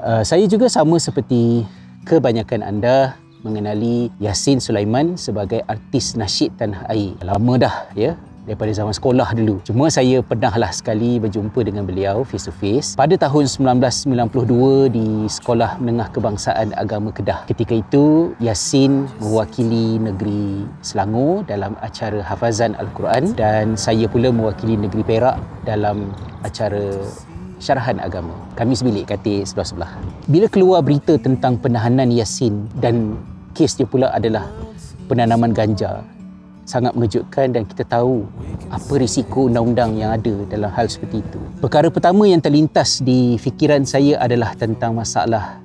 Uh, saya juga sama seperti kebanyakan anda mengenali Yasin Sulaiman sebagai artis nasyid tanah air. Lama dah ya daripada zaman sekolah dulu. Cuma saya pernahlah sekali berjumpa dengan beliau face to face pada tahun 1992 di Sekolah Menengah Kebangsaan Agama Kedah. Ketika itu Yasin mewakili negeri Selangor dalam acara hafazan Al-Quran dan saya pula mewakili negeri Perak dalam acara syarahan agama. Kami sebilik katil sebelah-sebelah. Bila keluar berita tentang penahanan Yasin dan kes dia pula adalah penanaman ganja sangat mengejutkan dan kita tahu apa risiko undang-undang yang ada dalam hal seperti itu. Perkara pertama yang terlintas di fikiran saya adalah tentang masalah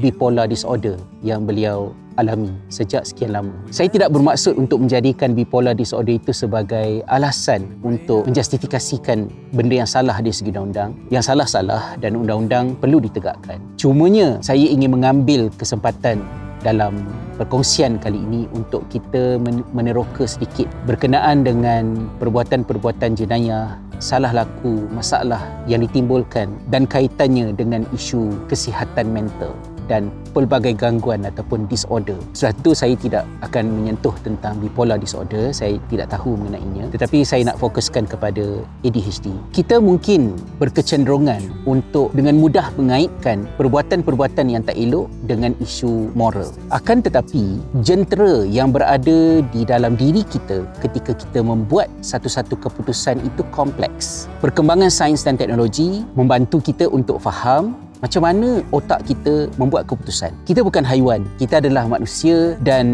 bipolar disorder yang beliau alami sejak sekian lama. Saya tidak bermaksud untuk menjadikan bipolar disorder itu sebagai alasan untuk menjustifikasikan benda yang salah di segi undang-undang. Yang salah-salah dan undang-undang perlu ditegakkan. Cumanya saya ingin mengambil kesempatan dalam perkongsian kali ini untuk kita meneroka sedikit berkenaan dengan perbuatan-perbuatan jenayah, salah laku, masalah yang ditimbulkan dan kaitannya dengan isu kesihatan mental dan pelbagai gangguan ataupun disorder. Sebab itu saya tidak akan menyentuh tentang bipolar disorder, saya tidak tahu mengenainya. Tetapi saya nak fokuskan kepada ADHD. Kita mungkin berkecenderungan untuk dengan mudah mengaitkan perbuatan-perbuatan yang tak elok dengan isu moral. Akan tetapi, jentera yang berada di dalam diri kita ketika kita membuat satu-satu keputusan itu kompleks. Perkembangan sains dan teknologi membantu kita untuk faham macam mana otak kita membuat keputusan. Kita bukan haiwan, kita adalah manusia dan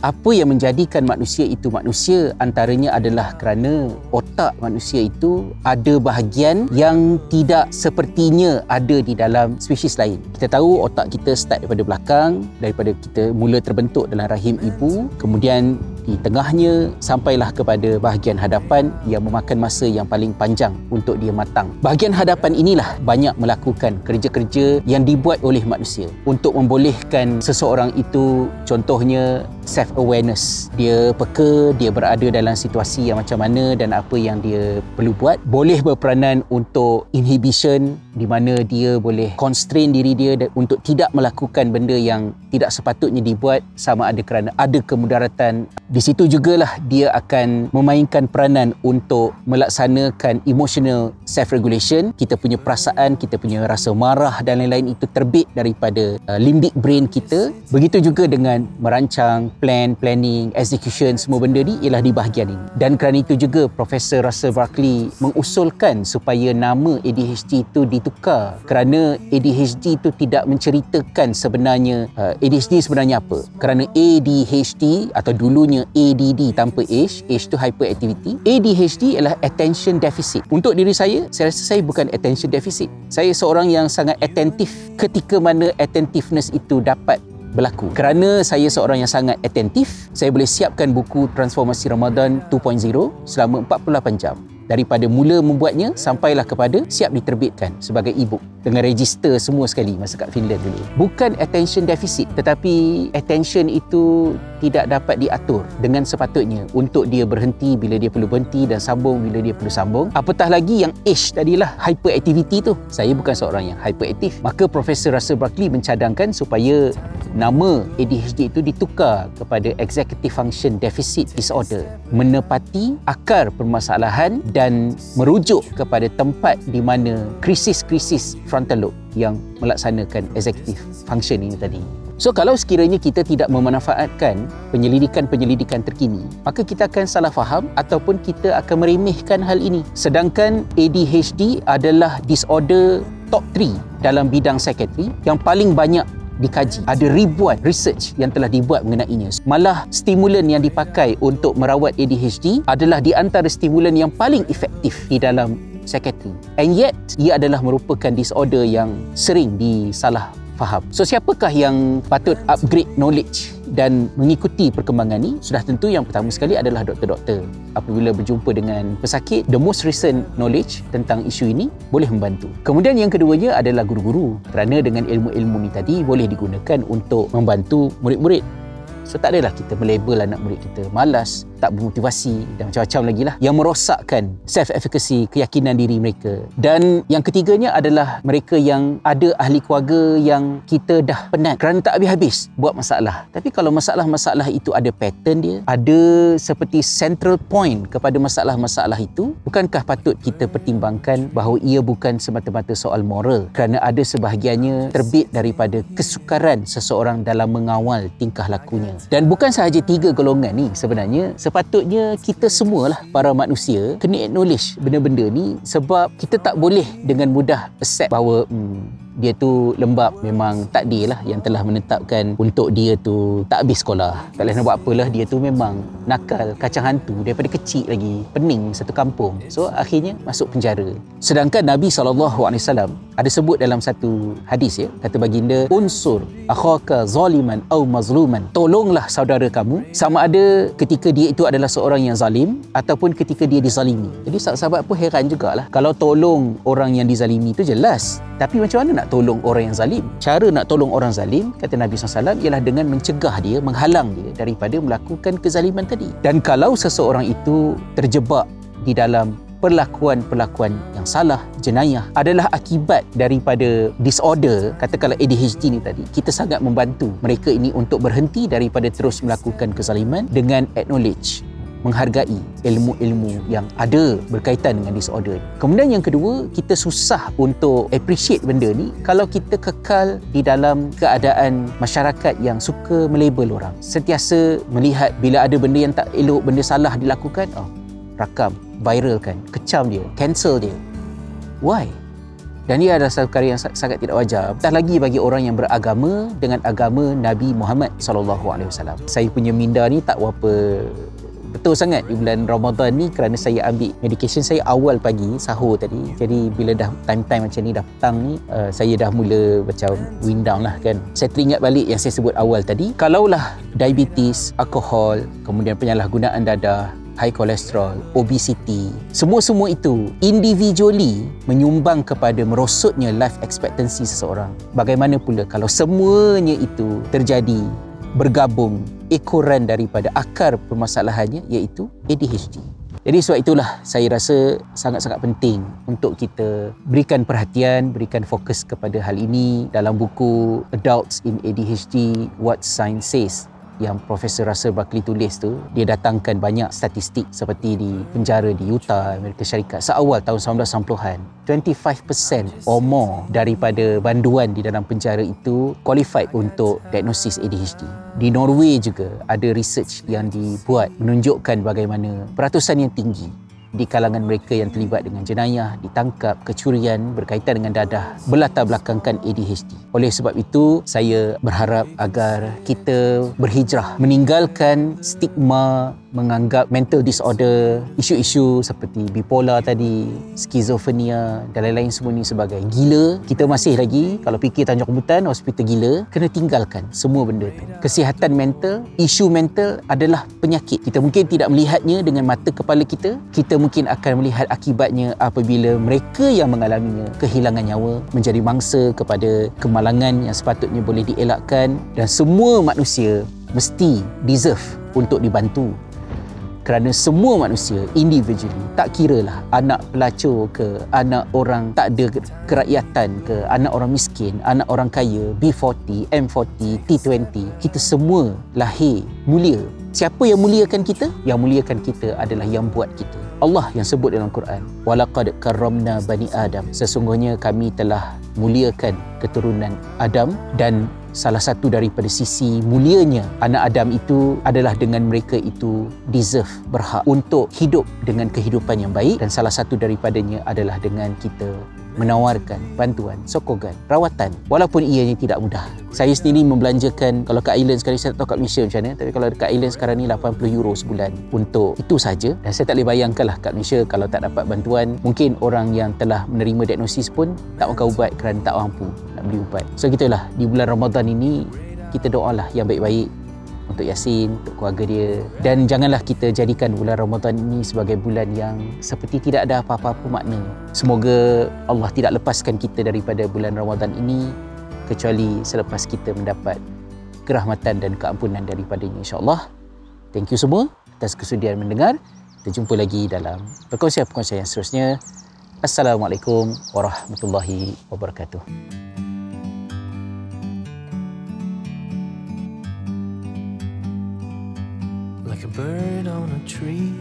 apa yang menjadikan manusia itu manusia antaranya adalah kerana otak manusia itu ada bahagian yang tidak sepertinya ada di dalam spesies lain. Kita tahu otak kita start daripada belakang, daripada kita mula terbentuk dalam rahim ibu, kemudian di tengahnya sampailah kepada bahagian hadapan yang memakan masa yang paling panjang untuk dia matang. Bahagian hadapan inilah banyak melakukan kerja-kerja yang dibuat oleh manusia untuk membolehkan seseorang itu contohnya self awareness. Dia peka, dia berada dalam situasi yang macam mana dan apa yang dia perlu buat. Boleh berperanan untuk inhibition di mana dia boleh constrain diri dia untuk tidak melakukan benda yang tidak sepatutnya dibuat sama ada kerana ada kemudaratan di situ jugalah dia akan memainkan peranan untuk melaksanakan emotional self regulation kita punya perasaan kita punya rasa marah dan lain-lain itu terbit daripada uh, limbic brain kita. Begitu juga dengan merancang plan planning execution semua benda ni ialah di bahagian ini. Dan kerana itu juga Profesor Russell Barkley mengusulkan supaya nama ADHD itu ditukar. Kerana ADHD itu tidak menceritakan sebenarnya uh, ADHD sebenarnya apa. Kerana ADHD atau dulunya ADD tanpa H, H tu hyperactivity. ADHD adalah attention deficit. Untuk diri saya, saya rasa saya bukan attention deficit. Saya seorang yang sangat attentif ketika mana attentiveness itu dapat berlaku. Kerana saya seorang yang sangat attentif, saya boleh siapkan buku Transformasi Ramadan 2.0 selama 48 jam daripada mula membuatnya sampailah kepada siap diterbitkan sebagai e-book dengan register semua sekali masa kat Finland dulu. Bukan attention deficit tetapi attention itu tidak dapat diatur dengan sepatutnya untuk dia berhenti bila dia perlu berhenti dan sambung bila dia perlu sambung. Apatah lagi yang H tadilah hyperactivity tu. Saya bukan seorang yang hyperaktif. Maka Profesor Russell Barkley mencadangkan supaya nama ADHD itu ditukar kepada Executive Function Deficit Disorder menepati akar permasalahan dan merujuk kepada tempat di mana krisis-krisis frontal lobe yang melaksanakan executive function ini tadi. So kalau sekiranya kita tidak memanfaatkan penyelidikan-penyelidikan terkini, maka kita akan salah faham ataupun kita akan meremehkan hal ini. Sedangkan ADHD adalah disorder top 3 dalam bidang psikiatri yang paling banyak dikaji. Ada ribuan research yang telah dibuat mengenainya. Malah stimulan yang dipakai untuk merawat ADHD adalah di antara stimulan yang paling efektif di dalam psikiatri. And yet, ia adalah merupakan disorder yang sering disalah faham. So siapakah yang patut upgrade knowledge dan mengikuti perkembangan ini? Sudah tentu yang pertama sekali adalah doktor-doktor. Apabila berjumpa dengan pesakit, the most recent knowledge tentang isu ini boleh membantu. Kemudian yang keduanya adalah guru-guru. Kerana dengan ilmu-ilmu ini tadi boleh digunakan untuk membantu murid-murid So tak adalah kita melabel anak murid kita malas, tak bermotivasi dan macam-macam lagi lah yang merosakkan self-efficacy, keyakinan diri mereka. Dan yang ketiganya adalah mereka yang ada ahli keluarga yang kita dah penat kerana tak habis-habis buat masalah. Tapi kalau masalah-masalah itu ada pattern dia, ada seperti central point kepada masalah-masalah itu, bukankah patut kita pertimbangkan bahawa ia bukan semata-mata soal moral kerana ada sebahagiannya terbit daripada kesukaran seseorang dalam mengawal tingkah lakunya. Dan bukan sahaja tiga golongan ni sebenarnya sepatutnya kita semualah para manusia kena acknowledge benda-benda ni sebab kita tak boleh dengan mudah accept bahawa hmm, dia tu lembab memang takdir lah yang telah menetapkan untuk dia tu tak habis sekolah. Tak boleh nak buat apalah dia tu memang nakal kacang hantu daripada kecil lagi pening satu kampung. So akhirnya masuk penjara. Sedangkan Nabi SAW ada sebut dalam satu hadis ya kata baginda unsur akhaka zaliman au mazluman tolonglah saudara kamu sama ada ketika dia itu adalah seorang yang zalim ataupun ketika dia dizalimi. Jadi sahabat-sahabat pun heran jugalah kalau tolong orang yang dizalimi itu jelas tapi macam mana nak tolong orang yang zalim? Cara nak tolong orang zalim, kata Nabi SAW, ialah dengan mencegah dia, menghalang dia daripada melakukan kezaliman tadi. Dan kalau seseorang itu terjebak di dalam perlakuan-perlakuan yang salah, jenayah adalah akibat daripada disorder, katakanlah ADHD ni tadi, kita sangat membantu mereka ini untuk berhenti daripada terus melakukan kezaliman dengan acknowledge menghargai ilmu-ilmu yang ada berkaitan dengan disorder. Kemudian yang kedua, kita susah untuk appreciate benda ni kalau kita kekal di dalam keadaan masyarakat yang suka melabel orang. Sentiasa melihat bila ada benda yang tak elok, benda salah dilakukan, oh, rakam, viral kan, kecam dia, cancel dia. Why? Dan ia adalah satu perkara yang sangat tidak wajar. Tak lagi bagi orang yang beragama dengan agama Nabi Muhammad wasallam. Saya punya minda ni tak apa betul sangat di bulan Ramadan ni kerana saya ambil medication saya awal pagi sahur tadi. Jadi bila dah time-time macam ni dah petang ni uh, saya dah mula macam wind down lah kan. Saya teringat balik yang saya sebut awal tadi kalaulah diabetes, alkohol kemudian penyalahgunaan dadah high cholesterol, obesity, semua-semua itu individually menyumbang kepada merosotnya life expectancy seseorang. Bagaimana pula kalau semuanya itu terjadi bergabung ekoran daripada akar permasalahannya iaitu ADHD. Jadi sebab itulah saya rasa sangat-sangat penting untuk kita berikan perhatian, berikan fokus kepada hal ini dalam buku Adults in ADHD What Science Says yang Profesor Russell Buckley tulis tu dia datangkan banyak statistik seperti di penjara di Utah Amerika Syarikat seawal tahun 1990-an 25% or more daripada banduan di dalam penjara itu qualified untuk diagnosis ADHD di Norway juga ada research yang dibuat menunjukkan bagaimana peratusan yang tinggi di kalangan mereka yang terlibat dengan jenayah, ditangkap, kecurian berkaitan dengan dadah berlatar belakangkan ADHD. Oleh sebab itu, saya berharap agar kita berhijrah meninggalkan stigma menganggap mental disorder, isu-isu seperti bipolar tadi, skizofrenia dan lain-lain semua ni sebagai gila. Kita masih lagi kalau fikir Tanjung Kebutan hospital gila, kena tinggalkan semua benda tu. Kesihatan mental, isu mental adalah penyakit. Kita mungkin tidak melihatnya dengan mata kepala kita. Kita mungkin akan melihat akibatnya apabila mereka yang mengalaminya kehilangan nyawa menjadi mangsa kepada kemalangan yang sepatutnya boleh dielakkan dan semua manusia mesti deserve untuk dibantu kerana semua manusia individually tak kira lah anak pelacur ke anak orang tak ada kerakyatan ke anak orang miskin anak orang kaya B40 M40 T20 kita semua lahir mulia. Siapa yang muliakan kita? Yang muliakan kita adalah yang buat kita. Allah yang sebut dalam Quran walaqad karramna bani adam. Sesungguhnya kami telah muliakan keturunan Adam dan salah satu daripada sisi mulianya anak Adam itu adalah dengan mereka itu deserve berhak untuk hidup dengan kehidupan yang baik dan salah satu daripadanya adalah dengan kita menawarkan bantuan, sokongan, rawatan walaupun ianya tidak mudah. Saya sendiri membelanjakan kalau kat Island sekarang saya tak tahu kat Malaysia macam mana tapi kalau dekat Island sekarang ni 80 euro sebulan untuk itu saja dan saya tak boleh bayangkan lah kat Malaysia kalau tak dapat bantuan mungkin orang yang telah menerima diagnosis pun tak makan ubat kerana tak mampu beli ubat. So gitulah di bulan Ramadan ini kita doalah yang baik-baik untuk Yasin, untuk keluarga dia dan janganlah kita jadikan bulan Ramadan ini sebagai bulan yang seperti tidak ada apa-apa makna. Semoga Allah tidak lepaskan kita daripada bulan Ramadan ini kecuali selepas kita mendapat kerahmatan dan keampunan daripadanya insyaAllah. Thank you semua atas kesudian mendengar. Kita jumpa lagi dalam perkongsian-perkongsian yang seterusnya. Assalamualaikum warahmatullahi wabarakatuh. Bird on a tree